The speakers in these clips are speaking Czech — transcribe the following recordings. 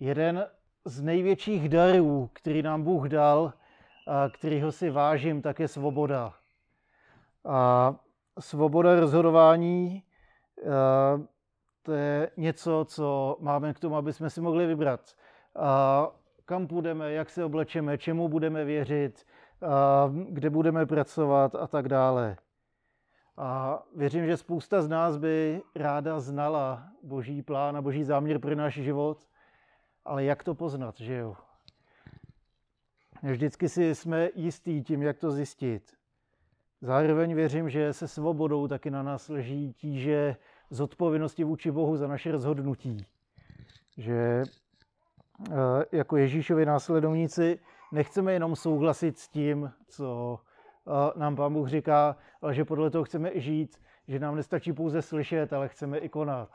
jeden z největších darů, který nám Bůh dal, a kterýho si vážím, tak je svoboda. A svoboda rozhodování to je něco, co máme k tomu, aby jsme si mohli vybrat. A kam půjdeme, jak se oblečeme, čemu budeme věřit, a kde budeme pracovat a tak dále. A věřím, že spousta z nás by ráda znala boží plán a boží záměr pro náš život, ale jak to poznat, že jo? Vždycky si jsme jistí tím, jak to zjistit. Zároveň věřím, že se svobodou taky na nás leží tíže zodpovědnosti vůči Bohu za naše rozhodnutí. Že eh, jako Ježíšovi následovníci nechceme jenom souhlasit s tím, co eh, nám Pán Bůh říká, ale že podle toho chceme i žít, že nám nestačí pouze slyšet, ale chceme i konat.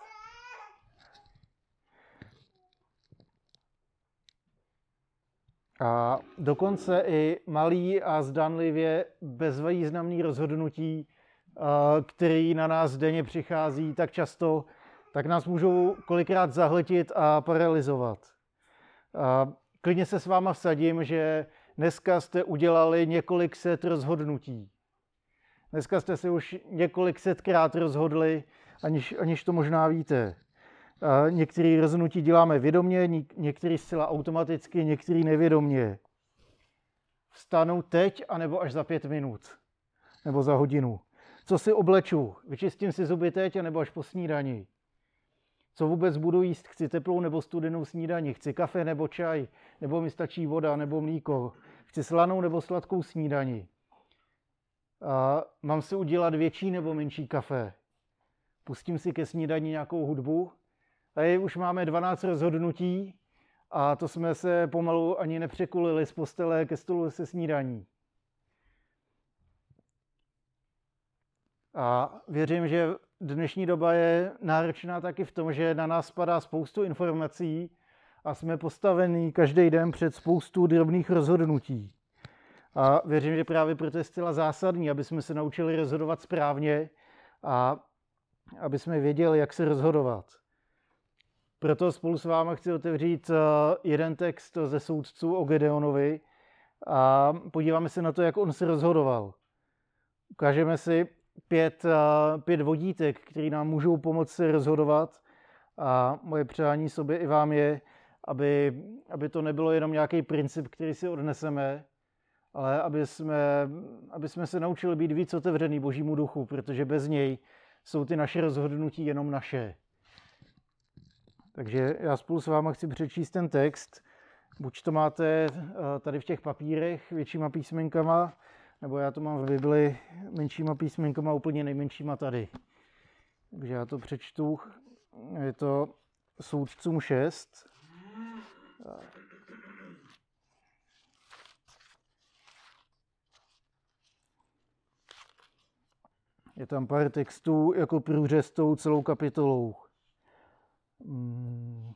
A dokonce i malý a zdanlivě bezvýznamný rozhodnutí, který na nás denně přichází tak často, tak nás můžou kolikrát zahletit a paralyzovat. A klidně se s váma vsadím, že dneska jste udělali několik set rozhodnutí. Dneska jste se už několik setkrát rozhodli, aniž, aniž to možná víte. Některé rozhodnutí děláme vědomě, některé zcela automaticky, některé nevědomě. Vstanu teď, anebo až za pět minut, nebo za hodinu. Co si obleču? Vyčistím si zuby teď, anebo až po snídani? Co vůbec budu jíst? Chci teplou nebo studenou snídani? Chci kafe nebo čaj? Nebo mi stačí voda nebo mlíko? Chci slanou nebo sladkou snídani? A mám si udělat větší nebo menší kafe? Pustím si ke snídani nějakou hudbu Tady už máme 12 rozhodnutí a to jsme se pomalu ani nepřekulili z postele ke stolu se snídaní. A věřím, že dnešní doba je náročná taky v tom, že na nás spadá spoustu informací a jsme postavení každý den před spoustu drobných rozhodnutí. A věřím, že právě proto je zcela zásadní, aby jsme se naučili rozhodovat správně a aby jsme věděli, jak se rozhodovat. Proto spolu s vámi chci otevřít eh, jeden text ze soudců o Gedeonovi a podíváme se na to, jak on se rozhodoval. Ukážeme si pět, eh, pět vodítek, které nám můžou pomoct se rozhodovat a moje přání sobě i vám je, aby, aby to nebylo jenom nějaký princip, který si odneseme, ale aby jsme, aby jsme se naučili být víc otevřený Božímu duchu, protože bez něj jsou ty naše rozhodnutí jenom naše. Takže já spolu s váma chci přečíst ten text. Buď to máte eh, tady v těch papírech většíma písmenkama, nebo já to mám v Bibli menšíma písmenkama, úplně nejmenšíma tady. Takže já to přečtu. Je to soudcům 6. Je tam pár textů jako průřez tou celou kapitolou. Mm.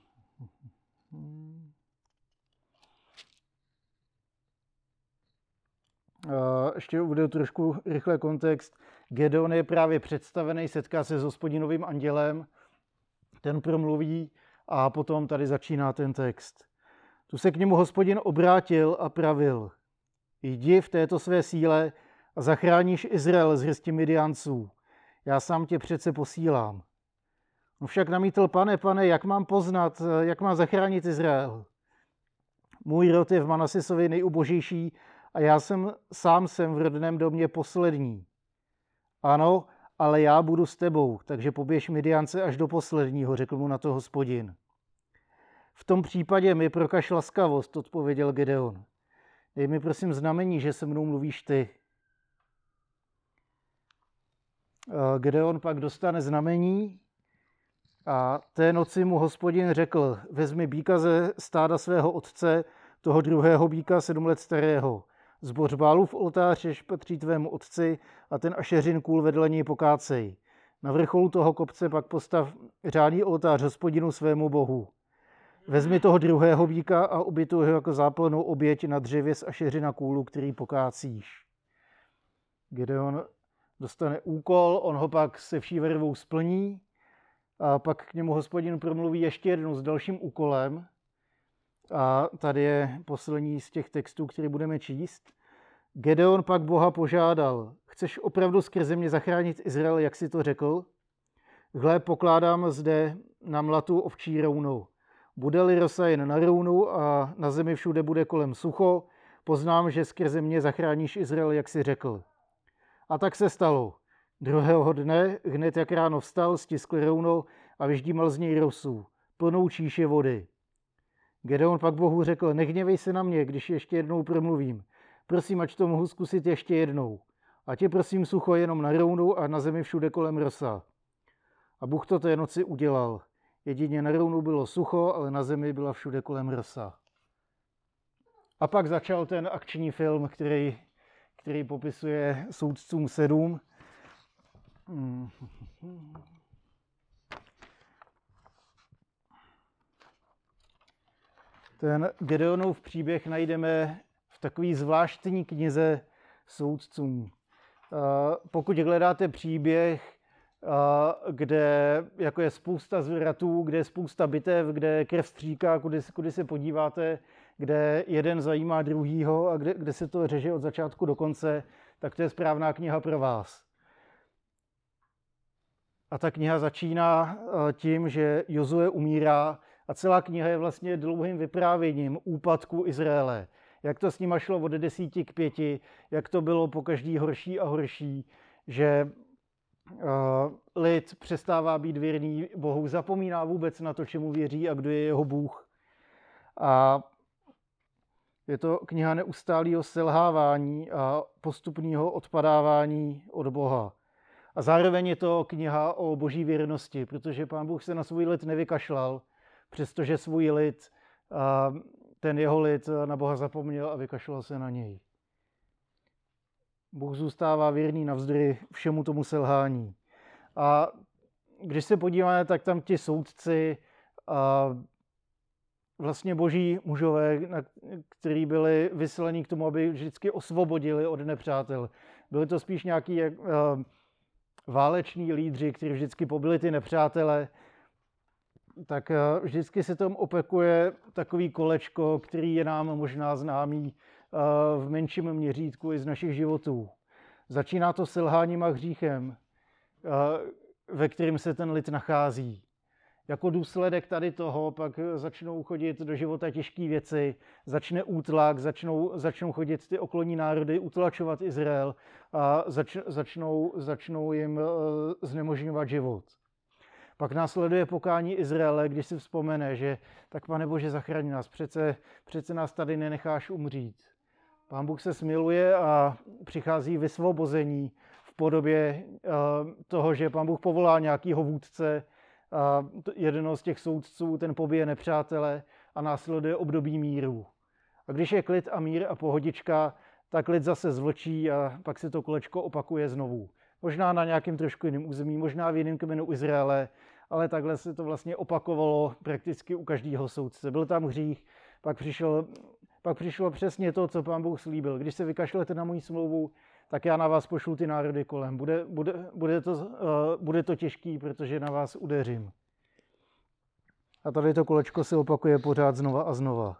Ještě uvedu trošku rychle kontext. Gedeon je právě představený, setká se s hospodinovým andělem, ten promluví a potom tady začíná ten text. Tu se k němu hospodin obrátil a pravil. Jdi v této své síle a zachráníš Izrael z hrsti Midianců. Já sám tě přece posílám. On však namítl, pane, pane, jak mám poznat, jak mám zachránit Izrael? Můj rod je v Manasisovi nejubožejší a já jsem sám jsem v rodném domě poslední. Ano, ale já budu s tebou, takže poběž Midiance až do posledního, řekl mu na to hospodin. V tom případě mi prokaž laskavost, odpověděl Gedeon. Dej mi prosím znamení, že se mnou mluvíš ty. Gedeon pak dostane znamení, a té noci mu hospodin řekl, vezmi býka ze stáda svého otce, toho druhého býka, sedm let starého. Zboř bálův oltář, jež patří tvému otci, a ten ašeřin kůl vedle něj pokácej. Na vrcholu toho kopce pak postav řádný oltář hospodinu svému bohu. Vezmi toho druhého býka a ubytuj ho jako záplnou oběť na dřevě z ašeřina kůlu, který pokácíš. Gideon dostane úkol, on ho pak se vší vervou splní a pak k němu hospodin promluví ještě jednou s dalším úkolem A tady je poslední z těch textů, který budeme číst. Gedeon pak Boha požádal, chceš opravdu skrze mě zachránit Izrael, jak si to řekl? Hle, pokládám zde na mlatu ovčí rounou. Bude-li rosa jen na rounu a na zemi všude bude kolem sucho, poznám, že skrze mě zachráníš Izrael, jak si řekl. A tak se stalo. Druhého dne, hned jak ráno vstal, stiskl rouno a vyždímal z něj rosu, plnou číše vody. Gedeon pak Bohu řekl, nehněvej se na mě, když ještě jednou promluvím. Prosím, ať to mohu zkusit ještě jednou. A tě prosím sucho jenom na rounu a na zemi všude kolem rosa. A Bůh to té noci udělal. Jedině na rounu bylo sucho, ale na zemi byla všude kolem rosa. A pak začal ten akční film, který, který popisuje soudcům sedm. Ten Gedeonův příběh najdeme v takové zvláštní knize soudcům. Pokud hledáte příběh, kde jako je spousta zvratů, kde je spousta bitev, kde krev stříká, kudy, kudy se podíváte, kde jeden zajímá druhýho a kde, kde se to řeže od začátku do konce, tak to je správná kniha pro vás. A ta kniha začíná tím, že Jozue umírá a celá kniha je vlastně dlouhým vyprávěním úpadku Izraele. Jak to s nima šlo od desíti k pěti, jak to bylo po každý horší a horší, že uh, lid přestává být věrný Bohu, zapomíná vůbec na to, čemu věří a kdo je jeho Bůh. A je to kniha neustálého selhávání a postupného odpadávání od Boha. A zároveň je to kniha o boží věrnosti, protože pán Bůh se na svůj lid nevykašlal, přestože svůj lid, ten jeho lid na Boha zapomněl a vykašlal se na něj. Bůh zůstává věrný navzdory všemu tomu selhání. A když se podíváme, tak tam ti soudci, a vlastně boží mužové, kteří byli vyslení k tomu, aby vždycky osvobodili od nepřátel. Byli to spíš nějaký váleční lídři, kteří vždycky pobili ty nepřátele, tak eh, vždycky se tam opekuje takový kolečko, který je nám možná známý eh, v menším měřítku i z našich životů. Začíná to selháním a hříchem, eh, ve kterým se ten lid nachází. Jako důsledek tady toho pak začnou chodit do života těžké věci, začne útlak, začnou, začnou chodit ty okolní národy, utlačovat Izrael a zač, začnou, začnou jim znemožňovat život. Pak následuje pokání Izraele, když si vzpomene, že tak pane Bože, zachraň nás, přece, přece nás tady nenecháš umřít. Pán Bůh se smiluje a přichází vysvobození v podobě uh, toho, že pán Bůh povolá nějakýho vůdce, uh, jednoho z těch soudců, ten pobije nepřátele a následuje období míru. A když je klid a mír a pohodička, tak lid zase zvlčí a pak se to kolečko opakuje znovu. Možná na nějakém trošku jiném území, možná v jiném kmenu Izraele, ale takhle se to vlastně opakovalo prakticky u každého soudce. Byl tam hřích, pak přišel, pak přišlo přesně to, co pán Bůh slíbil. Když se vykašlete na moji smlouvu, tak já na vás pošlu ty národy kolem. Bude, bude, bude, to, uh, bude to těžký, protože na vás udeřím. A tady to kolečko se opakuje pořád znova a znova.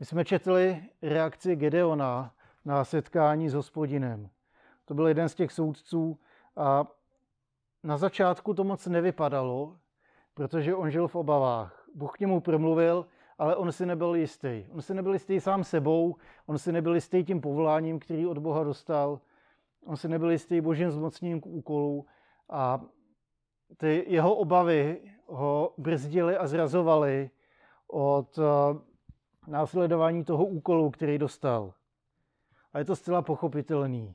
My jsme četli reakci Gedeona na setkání s hospodinem. To byl jeden z těch soudců a na začátku to moc nevypadalo, protože on žil v obavách. Bůh k němu promluvil, ale on si nebyl jistý. On si nebyl jistý sám sebou, on si nebyl jistý tím povoláním, který od Boha dostal, on si nebyl jistý božím zmocněním k úkolu a ty jeho obavy ho brzdily a zrazovaly od eh, následování toho úkolu, který dostal. A je to zcela pochopitelný.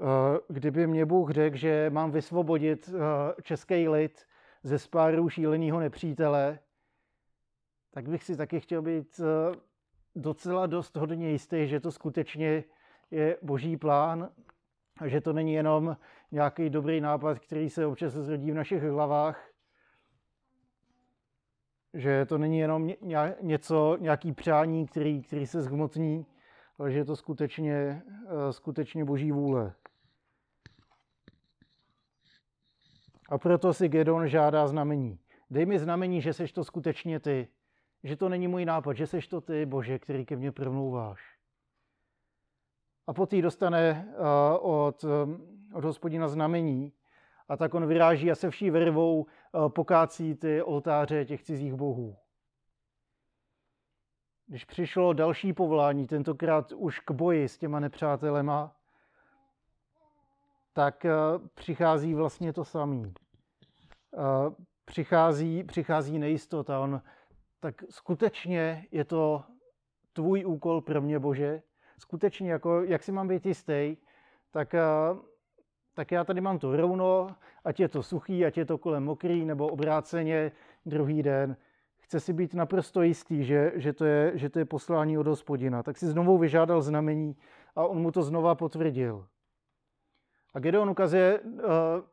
Eh, kdyby mě Bůh řekl, že mám vysvobodit eh, český lid ze spáru šíleného nepřítele, tak bych si taky chtěl být eh, docela dost hodně jistý, že to skutečně je boží plán a že to není jenom nějaký dobrý nápad, který se občas zrodí v našich hlavách, že to není jenom něco, nějaký přání, který, který se zhmotní, ale že je to skutečně, skutečně boží vůle. A proto si Gedon žádá znamení. Dej mi znamení, že seš to skutečně ty, že to není můj nápad, že seš to ty, Bože, který ke mně promlouváš. A poté dostane uh, od, um, od hospodina znamení a tak on vyráží a se vší vervou uh, pokácí ty oltáře těch cizích bohů. Když přišlo další povolání, tentokrát už k boji s těma nepřátelema, tak přichází vlastně to samé. Přichází, přichází nejistota. On, tak skutečně je to tvůj úkol pro mě, Bože, skutečně, jako, jak si mám být jistý, tak, eh, tak já tady mám to rovno, ať je to suchý, ať je to kolem mokrý, nebo obráceně druhý den. Chce si být naprosto jistý, že, že, to je, že to je poslání od hospodina. Tak si znovu vyžádal znamení a on mu to znova potvrdil. A Gedeon ukazuje, uh,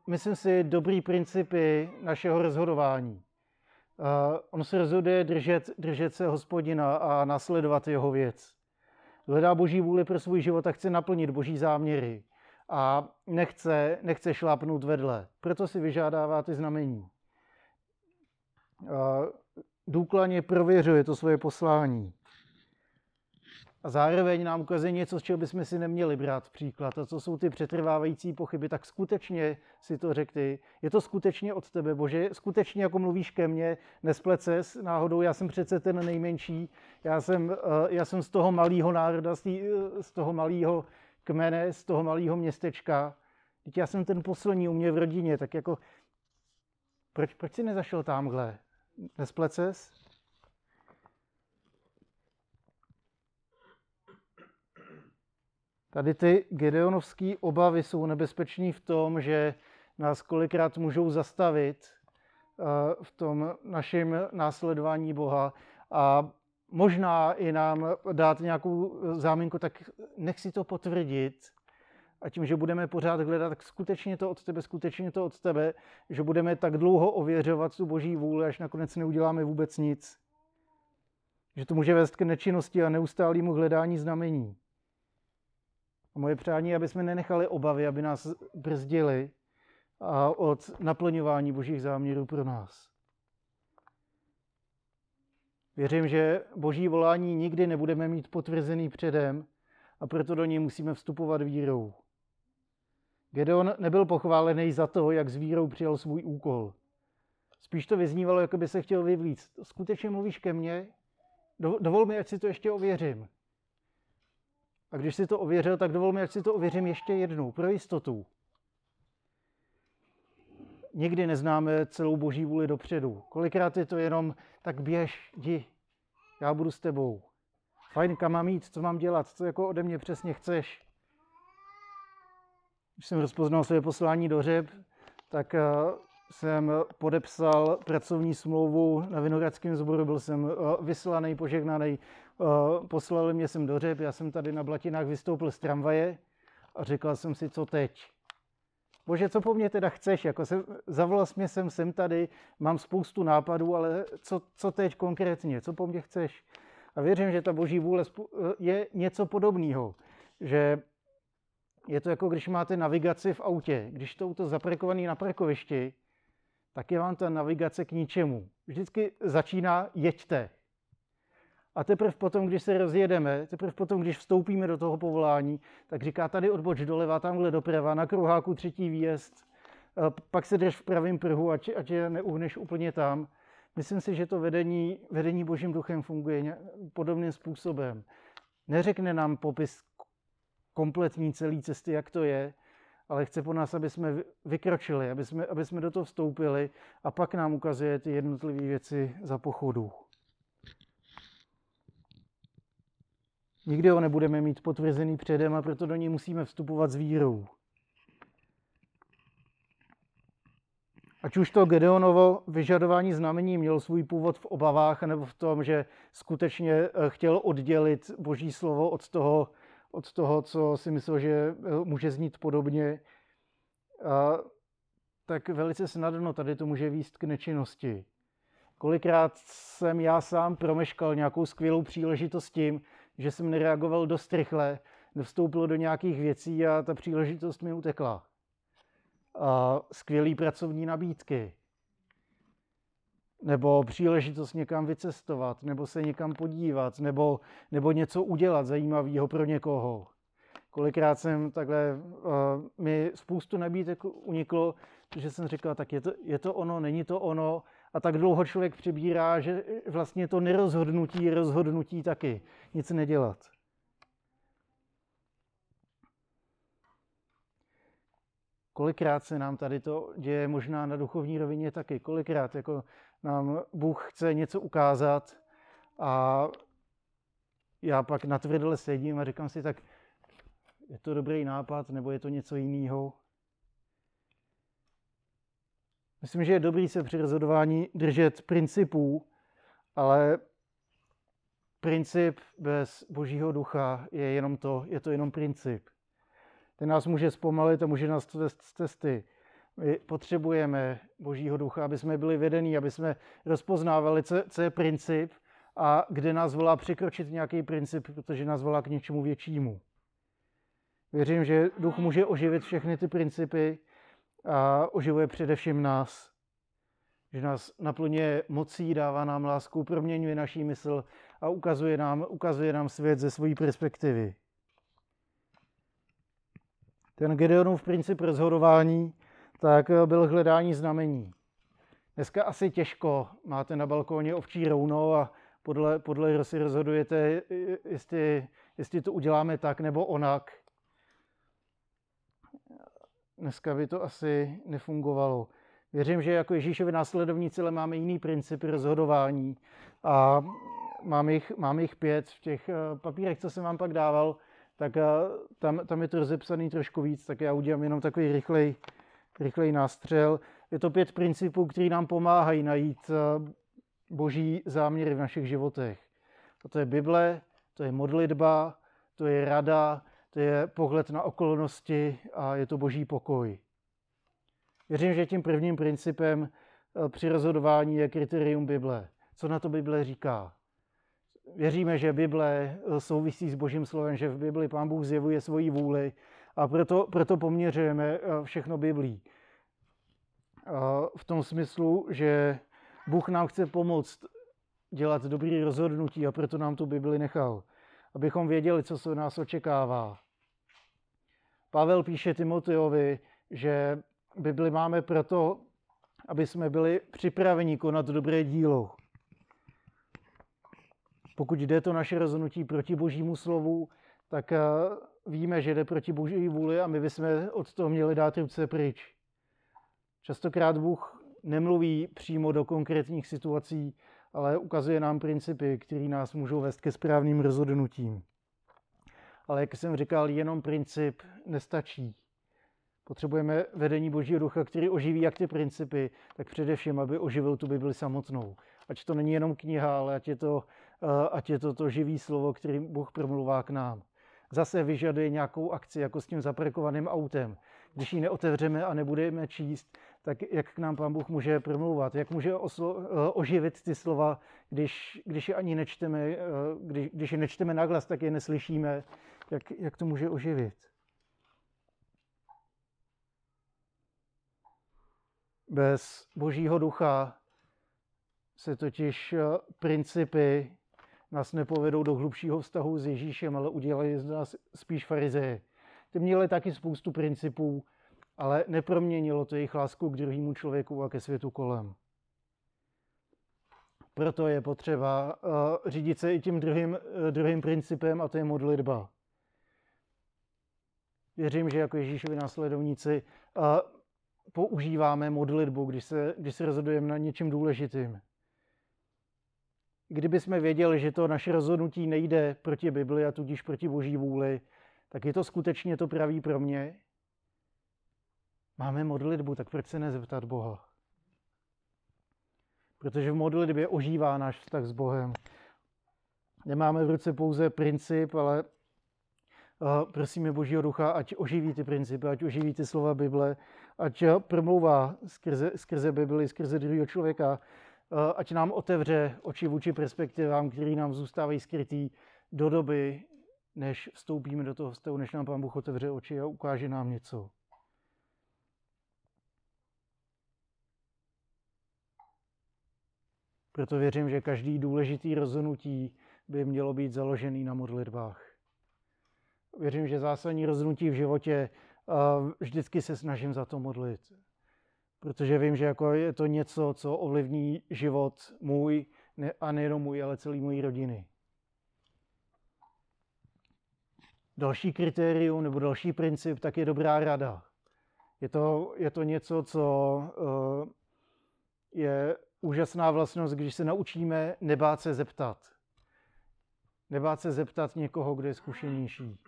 myslím si, dobrý principy našeho rozhodování. Uh, on se rozhoduje držet, držet se hospodina a nasledovat jeho věc hledá boží vůli pro svůj život a chce naplnit boží záměry a nechce, nechce šlápnout vedle. Proto si vyžádává ty znamení. Důkladně prověřuje to svoje poslání. A zároveň nám ukazuje něco, z čeho bychom si neměli brát příklad. A co jsou ty přetrvávající pochyby, tak skutečně si to řekli. Je to skutečně od tebe, Bože, skutečně jako mluvíš ke mně, nesplet se náhodou, já jsem přece ten nejmenší, já jsem, eh, já jsem z toho malého národa, z toho malého kmene, z toho malého městečka. Teď já jsem ten poslední u mě v rodině, tak jako proč, proč jsi nezašel tamhle? Nesplet ses? Tady ty gedeonovské obavy jsou nebezpečné v tom, že nás kolikrát můžou zastavit eh, v tom našem následování Boha a možná i nám dát nějakou záminku, tak nech si to potvrdit. A tím, že budeme pořád hledat, tak skutečně to od tebe, skutečně to od tebe, že budeme tak dlouho ověřovat tu boží vůli, až nakonec neuděláme vůbec nic. Že to může vést k nečinnosti a neustálému hledání znamení. A moje přání, aby jsme nenechali obavy, aby nás brzdili a od naplňování božích záměrů pro nás. Věřím, že boží volání nikdy nebudeme mít potvrzený předem a proto do něj musíme vstupovat vírou. Gedeon nebyl pochválený za to, jak s vírou přijal svůj úkol. Spíš to vyznívalo, jako by se chtěl vyvlíct. Skutečně mluvíš ke mně? Dovol mi, ať si to ještě ověřím. A když si to ověřil, tak dovol mi, ať si to ověřím ještě jednou, pro jistotu. Nikdy neznáme celou boží vůli dopředu. Kolikrát je to jenom, tak běž, jdi, já budu s tebou. Fajn, kam mám jít, co mám dělat, co jako ode mě přesně chceš. Když jsem rozpoznal své poslání do řeb, tak eh, jsem podepsal pracovní smlouvu na Vinohradském sboru, byl jsem eh, vyslaný, požehnaný, eh, poslali mě sem do řep, já jsem tady na Blatinách vystoupil z tramvaje a říkal jsem si, co teď. Bože, co po mně teda chceš? Jako jsem, zavolal mě jsem sem tady, mám spoustu nápadů, ale co, co teď konkrétně? Co po mně chceš? A věřím, že ta boží vůle eh, je něco podobného. Že je to jako když máte navigaci v autě. Když to auto na parkovišti, tak je vám ta navigace k ničemu. Vždycky začíná jeďte. A teprve potom, když se rozjedeme, teprve potom, když vstoupíme do toho povolání, tak říká tady odboč doleva, tamhle doprava, na kruháku třetí výjezd, pak se jdeš v pravém prhu, ať, ať je neuhneš úplně tam. Myslím si, že to vedení, vedení božím duchem funguje podobným způsobem. Neřekne nám popis kompletní celé cesty, jak to je, ale chce po nás, aby jsme vykročili, aby jsme, aby jsme do toho vstoupili a pak nám ukazuje ty jednotlivé věci za pochodu. Nikdy ho nebudeme mít potvrzený předem a proto do něj musíme vstupovat s vírou. Ať už to Gedeonovo vyžadování znamení měl svůj původ v obavách, nebo v tom, že skutečně eh, chtěl oddělit Boží slovo od toho, od toho, co si myslel, že eh, může znít podobně, a, tak velice snadno tady to může výst k nečinnosti. Kolikrát jsem já sám promeškal nějakou skvělou příležitost tím, že jsem nereagoval dost rychle, nevstoupil do nějakých věcí a ta příležitost mi utekla. A skvělý pracovní nabídky. nebo příležitost někam vycestovat, nebo se někam podívat, nebo, nebo něco udělat zajímavého pro někoho. Kolikrát jsem takhle, uh, mi spoustu nabídek uniklo, že jsem říkal, tak je to, je to ono, není to ono. A tak dlouho člověk přibírá, že vlastně to nerozhodnutí rozhodnutí taky. Nic nedělat. Kolikrát se nám tady to děje možná na duchovní rovině taky. Kolikrát jako nám Bůh chce něco ukázat a já pak natvrdle sedím a říkám si, tak je to dobrý nápad, nebo je to něco jiného. Myslím, že je dobrý se při rozhodování držet principů, ale princip bez božího ducha je jenom to, je to jenom princip. Ten nás může zpomalit a může nás vést z cesty. My potřebujeme božího ducha, aby jsme byli vedení, aby jsme rozpoznávali, co, co je princip a kde nás volá překročit nějaký princip, protože nás volá k něčemu většímu. Věřím, že duch může oživit všechny ty principy a oživuje především nás. Že nás naplňuje mocí, dává nám lásku, proměňuje naší mysl a ukazuje nám, ukazuje nám svět ze své perspektivy. Ten Gedeonův princip rozhodování tak byl hledání znamení. Dneska asi těžko máte na balkóně ovčí rouno a podle, podle si rozhodujete, jestli, jestli to uděláme tak nebo onak. Dneska by to asi nefungovalo. Věřím, že jako Ježíšovi následovníci ale máme jiný princip rozhodování a mám jich, mám jich pět v těch eh, papírech, co jsem vám pak dával, tak eh, tam, tam je to rozepsaný trošku víc, tak já udělám jenom takový rychlej, rychlej nástřel. Je to pět principů, které nám pomáhají najít eh, boží záměry v našich životech. A to je Bible, to je modlitba, to je rada, to je pohled na okolnosti a je to boží pokoj. Věřím, že tím prvním principem eh, při rozhodování je kritérium Bible. Co na to Bible říká? Věříme, že Bible eh, souvisí s Božím slovem, že v Bibli Pán Bůh zjevuje svoji vůli a proto, proto poměřujeme eh, všechno Biblí. V tom smyslu, že Bůh nám chce pomoct dělat dobrý rozhodnutí a proto nám tu Bibli nechal abychom věděli, co se od nás očekává. Pavel píše Timoteovi, že Bibli máme proto, aby jsme byli připraveni konat dobré dílo. Pokud jde to naše rozhodnutí proti božímu slovu, tak eh, víme, že jde proti boží vůli a my bychom od toho měli dát ruce pryč. Častokrát Bůh nemluví přímo do konkrétních situací, ale ukazuje nám principy, které nás můžou vést ke správným rozhodnutím. Ale jak jsem říkal, jenom princip nestačí. Potřebujeme vedení Božího ducha, který oživí jak ty principy, tak především, aby oživil tu Bibli samotnou. Ať to není jenom kniha, ale ať je to, eh, ať je to, to živý slovo, kterým Bůh promluvá k nám. Zase vyžaduje nějakou akci, jako s tím zaparkovaným autem. Když ji neotevřeme a nebudeme číst, tak jak k nám Pán Bůh může promlouvat, jak může oslo, eh, oživit ty slova, když, když je ani nečteme, eh, když, když je nečteme naglas, tak je neslyšíme, jak, jak to může oživit. Bez Božího ducha se totiž eh, principy nás nepovedou do hlubšího vztahu s Ježíšem, ale udělají z nás spíš farizeje. Ty měli taky spoustu principů, ale neproměnilo to jejich lásku k druhému člověku a ke světu kolem. Proto je potřeba uh, řídit se i tím druhým, uh, druhým principem, a to je modlitba. Věřím, že jako Ježíšovi následovníci uh, používáme modlitbu, když se, když se rozhodujeme na něčem důležitým. Kdyby jsme věděli, že to naše rozhodnutí nejde proti Bibli a tudíž proti Boží vůli, tak je to skutečně to pravý pro mě? Máme modlitbu, tak proč se nezeptat Boha? Protože v modlitbě ožívá náš vztah s Bohem. Nemáme v ruce pouze princip, ale uh, prosíme Božího ducha, ať oživí ty principy, ať oživí ty slova Bible, ať promlouvá skrze, skrze Bibli, skrze druhého člověka, uh, ať nám otevře oči vůči perspektivám, které nám zůstávají skrytý do doby, než vstoupíme do toho vztahu, než nám Pán Bůh otevře oči a ukáže nám něco. Proto věřím, že každý důležitý rozhodnutí by mělo být založený na modlitbách. Věřím, že zásadní rozhodnutí v životě vždycky se snažím za to modlit. Protože vím, že jako je to něco, co ovlivní život můj, a nejenom můj, ale celý mojí rodiny. Další kritérium nebo další princip, tak je dobrá rada. Je to, je to něco, co uh, je úžasná vlastnost, když se naučíme nebát se zeptat. Nebát se zeptat někoho, kdo je zkušenější.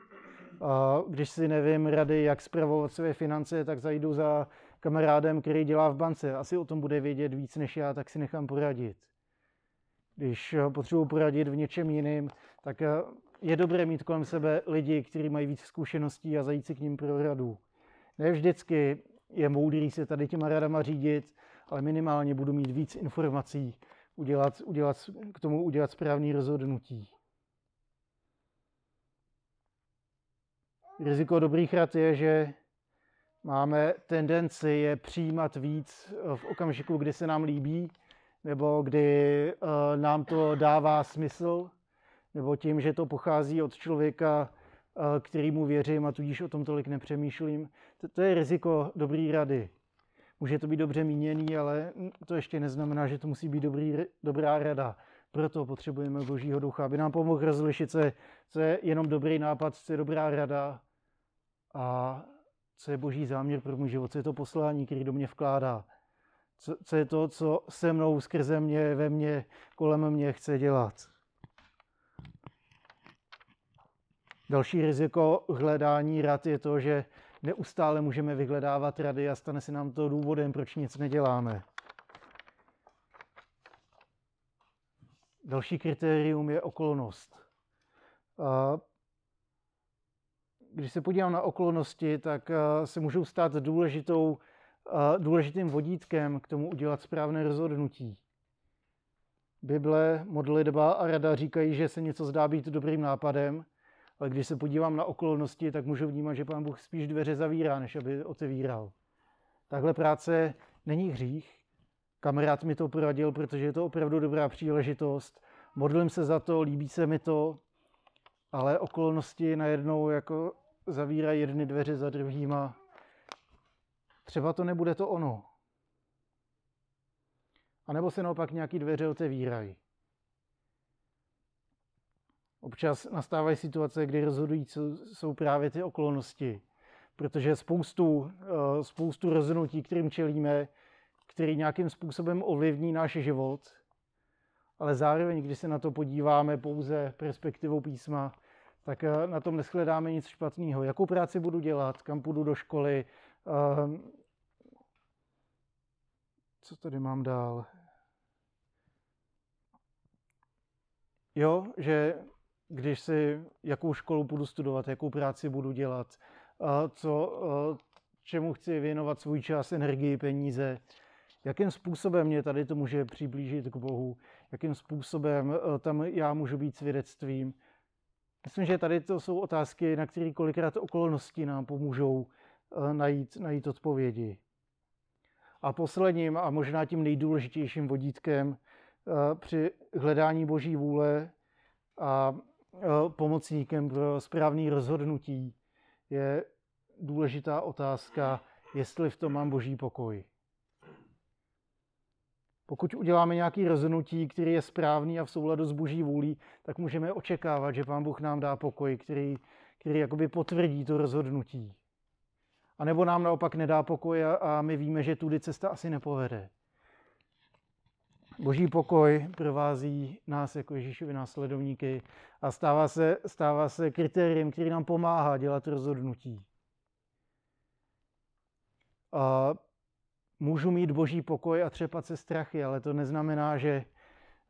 Uh, když si nevím rady, jak zpravovat své finance, tak zajdu za kamarádem, který dělá v bance. Asi o tom bude vědět víc než já, tak si nechám poradit. Když eh, potřebuji poradit v něčem jiným, tak eh, je dobré mít kolem sebe lidi, kteří mají víc zkušeností a zajít si k ním pro radu. Ne vždycky je moudrý se tady těma radama řídit, ale minimálně budu mít víc informací, udělat, udělat, k tomu udělat správný rozhodnutí. Riziko dobrých rad je, že máme tendenci je přijímat víc eh, v okamžiku, kdy se nám líbí, nebo kdy uh, nám to dává smysl, nebo tím, že to pochází od člověka, uh, kterýmu věřím a tudíž o tom tolik nepřemýšlím. To, to je riziko dobrý rady. Může to být dobře míněný, ale to ještě neznamená, že to musí být dobrý, dobrá rada. Proto potřebujeme Božího ducha, aby nám pomohl rozlišit, co je, co je jenom dobrý nápad, co je dobrá rada a co je boží záměr pro můj život, co je to poslání, který do mě vkládá, co, co je to, co se mnou, skrze mě, ve mně, kolem mě chce dělat. Další riziko hledání rad je to, že neustále můžeme vyhledávat rady a stane se nám to důvodem, proč nic neděláme. Další kritérium je okolnost když se podívám na okolnosti, tak se můžou stát důležitou, důležitým vodítkem k tomu udělat správné rozhodnutí. Bible, modlitba a rada říkají, že se něco zdá být dobrým nápadem, ale když se podívám na okolnosti, tak můžu vnímat, že Pán Bůh spíš dveře zavírá, než aby otevíral. Takhle práce není hřích. Kamarád mi to poradil, protože je to opravdu dobrá příležitost. Modlím se za to, líbí se mi to, ale okolnosti najednou jako zavírají jedny dveře za druhýma. Třeba to nebude to ono. A nebo se naopak nějaký dveře otevírají. Občas nastávají situace, kdy rozhodující jsou právě ty okolnosti. Protože spoustu, eh, spoustu rozhodnutí, kterým čelíme, který nějakým způsobem ovlivní náš život, ale zároveň, když se na to podíváme pouze perspektivou písma, tak eh, na tom neschledáme nic špatného. Jakou práci budu dělat, kam půjdu do školy, ehm, co tady mám dál? Jo, že když si, jakou školu budu studovat, jakou práci budu dělat, co, čemu chci věnovat svůj čas, energii, peníze, jakým způsobem mě tady to může přiblížit k Bohu, jakým způsobem eh, tam já můžu být svědectvím, Myslím, že tady to jsou otázky, na které kolikrát okolnosti nám pomůžou eh, najít, najít odpovědi. A posledním a možná tím nejdůležitějším vodítkem eh, při hledání Boží vůle a pomocníkem pro správné rozhodnutí je důležitá otázka, jestli v tom mám Boží pokoj. Pokud uděláme nějaký rozhodnutí, který je správný a v souladu s boží vůlí, tak můžeme očekávat, že pán Bůh nám dá pokoj, který, který jakoby potvrdí to rozhodnutí. A nebo nám naopak nedá pokoj a, a my víme, že tudy cesta asi nepovede. Boží pokoj provází nás jako Ježíšovi následovníky a stává se, stává se kritériem, který nám pomáhá dělat rozhodnutí. A můžu mít boží pokoj a třepat se strachy, ale to neznamená, že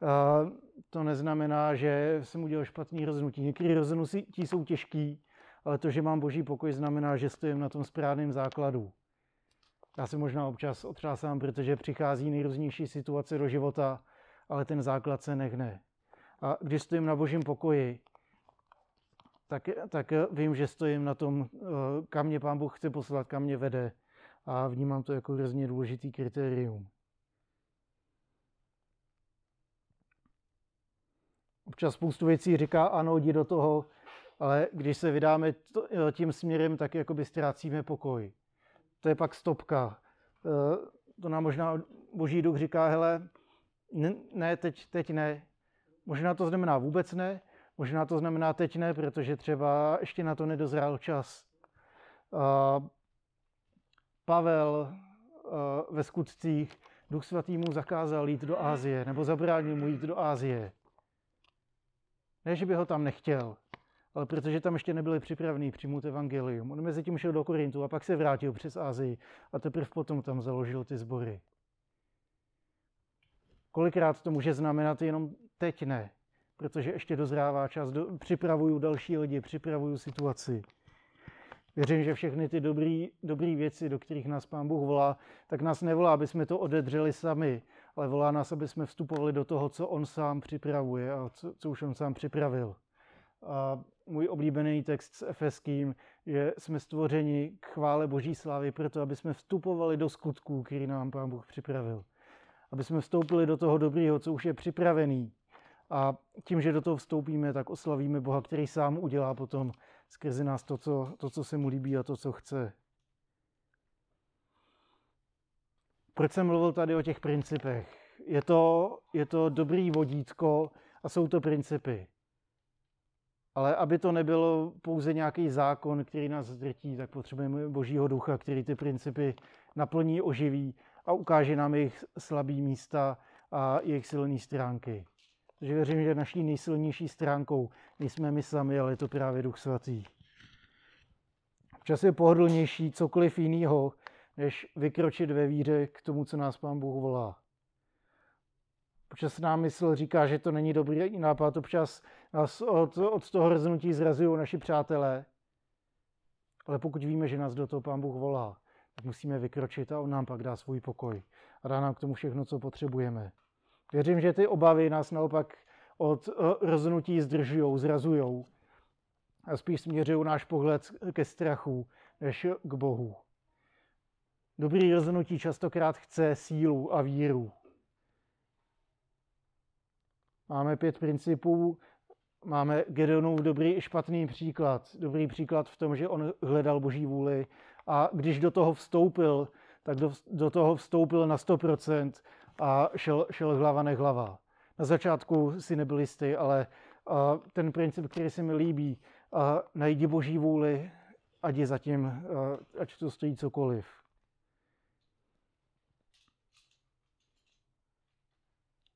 uh, to neznamená, že jsem udělal špatný rozhodnutí. Některé rozhodnutí jsou těžký, ale to, že mám boží pokoj, znamená, že stojím na tom správném základu. Já se možná občas otřásám, protože přichází nejrůznější situace do života, ale ten základ se nehne. A když stojím na božím pokoji, tak, tak vím, že stojím na tom, kam mě pán Bůh chce poslat, kam mě vede a vnímám to jako hrozně důležitý kritérium. občas spoustu věcí říká ano, jdi do toho, ale když se vydáme tím směrem, tak jakoby ztrácíme pokoj. To je pak stopka. To nám možná boží duch říká, hele, ne, teď, teď ne. Možná to znamená vůbec ne, možná to znamená teď ne, protože třeba ještě na to nedozrál čas. Pavel ve skutcích Duch svatý mu zakázal jít do Ázie, nebo zabránil mu jít do Ázie. Ne, že by ho tam nechtěl, ale protože tam ještě nebyli připravení přijmout evangelium. On mezi tím šel do Korintu a pak se vrátil přes Ázii a teprve potom tam založil ty sbory. Kolikrát to může znamenat jenom teď ne, protože ještě dozrává čas, do, připravuju další lidi, připravuju situaci. Věřím, že všechny ty dobré věci, do kterých nás Pán Bůh volá, tak nás nevolá, aby jsme to odedřeli sami, ale volá nás, aby jsme vstupovali do toho, co On sám připravuje a co, co už On sám připravil. A můj oblíbený text s Efeským, že jsme stvořeni k chvále Boží slávy proto, aby jsme vstupovali do skutků, který nám Pán Bůh připravil. Aby jsme vstoupili do toho dobrého, co už je připravený. A tím, že do toho vstoupíme, tak oslavíme Boha, který sám udělá potom skrze nás to co, to, co se mu líbí a to, co chce. Proč jsem mluvil tady o těch principech? Je to, je to dobrý vodítko a jsou to principy. Ale aby to nebylo pouze nějaký zákon, který nás zdrtí, tak potřebujeme Božího ducha, který ty principy naplní, oživí a ukáže nám jejich slabý místa a jejich silné stránky. Takže věřím, že naší nejsilnější stránkou nejsme my sami, ale je to právě Duch Svatý. Včas je pohodlnější cokoliv jiného, než vykročit ve víře k tomu, co nás Pán Bůh volá. Občas nám mysl říká, že to není dobrý nápad, občas nás od, od toho rozhodnutí zrazují naši přátelé. Ale pokud víme, že nás do toho Pán Bůh volá, tak musíme vykročit a On nám pak dá svůj pokoj a dá nám k tomu všechno, co potřebujeme. Věřím, že ty obavy nás naopak od eh, rozhodnutí zdržují, zrazují a spíš směřují náš pohled ke strachu než k Bohu. Dobrý rozhodnutí častokrát chce sílu a víru. Máme pět principů, máme Gedeonův dobrý i špatný příklad. Dobrý příklad v tom, že on hledal boží vůli a když do toho vstoupil, tak do, do toho vstoupil na 100% a šel, šel hlava nehlava. Na začátku si nebyl jistý, ale a ten princip, který se mi líbí, a najdi boží vůli, ať je zatím, ať to stojí cokoliv.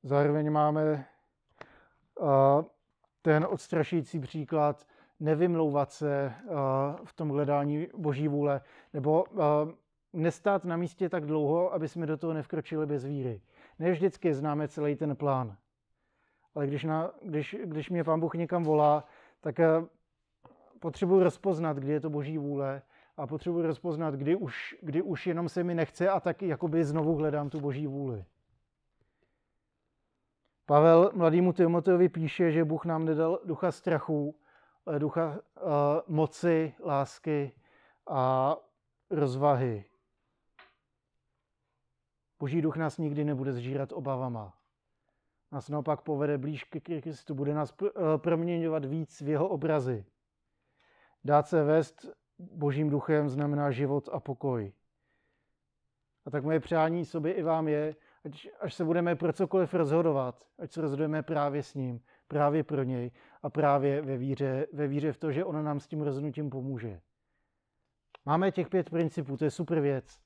Zároveň máme ten odstrašující příklad nevymlouvat se v tom hledání boží vůle, nebo nestát na místě tak dlouho, aby jsme do toho nevkročili bez víry. Ne vždycky známe celý ten plán. Ale když, na, když, když mě pán Bůh někam volá, tak eh, potřebuji rozpoznat, kdy je to boží vůle a potřebuji rozpoznat, kdy už, kdy už jenom se mi nechce a tak jakoby znovu hledám tu boží vůli. Pavel mladému Timoteovi píše, že Bůh nám nedal ducha strachu, ducha uh, moci, lásky a rozvahy. Boží duch nás nikdy nebude zžírat obavama. Nás naopak povede blíž ke Kristu, bude nás eh, proměňovat víc v jeho obrazy. Dát se vést Božím duchem znamená život a pokoj. A tak moje přání sobě i vám je, ať, až se budeme pro cokoliv rozhodovat, ať se rozhodujeme právě s ním, právě pro něj a právě ve víře, ve víře v to, že on nám s tím rozhodnutím pomůže. Máme těch pět principů, to je super věc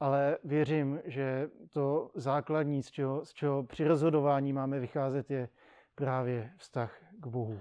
ale věřím, že to základní, z čeho, z čeho při rozhodování máme vycházet, je právě vztah k Bohu.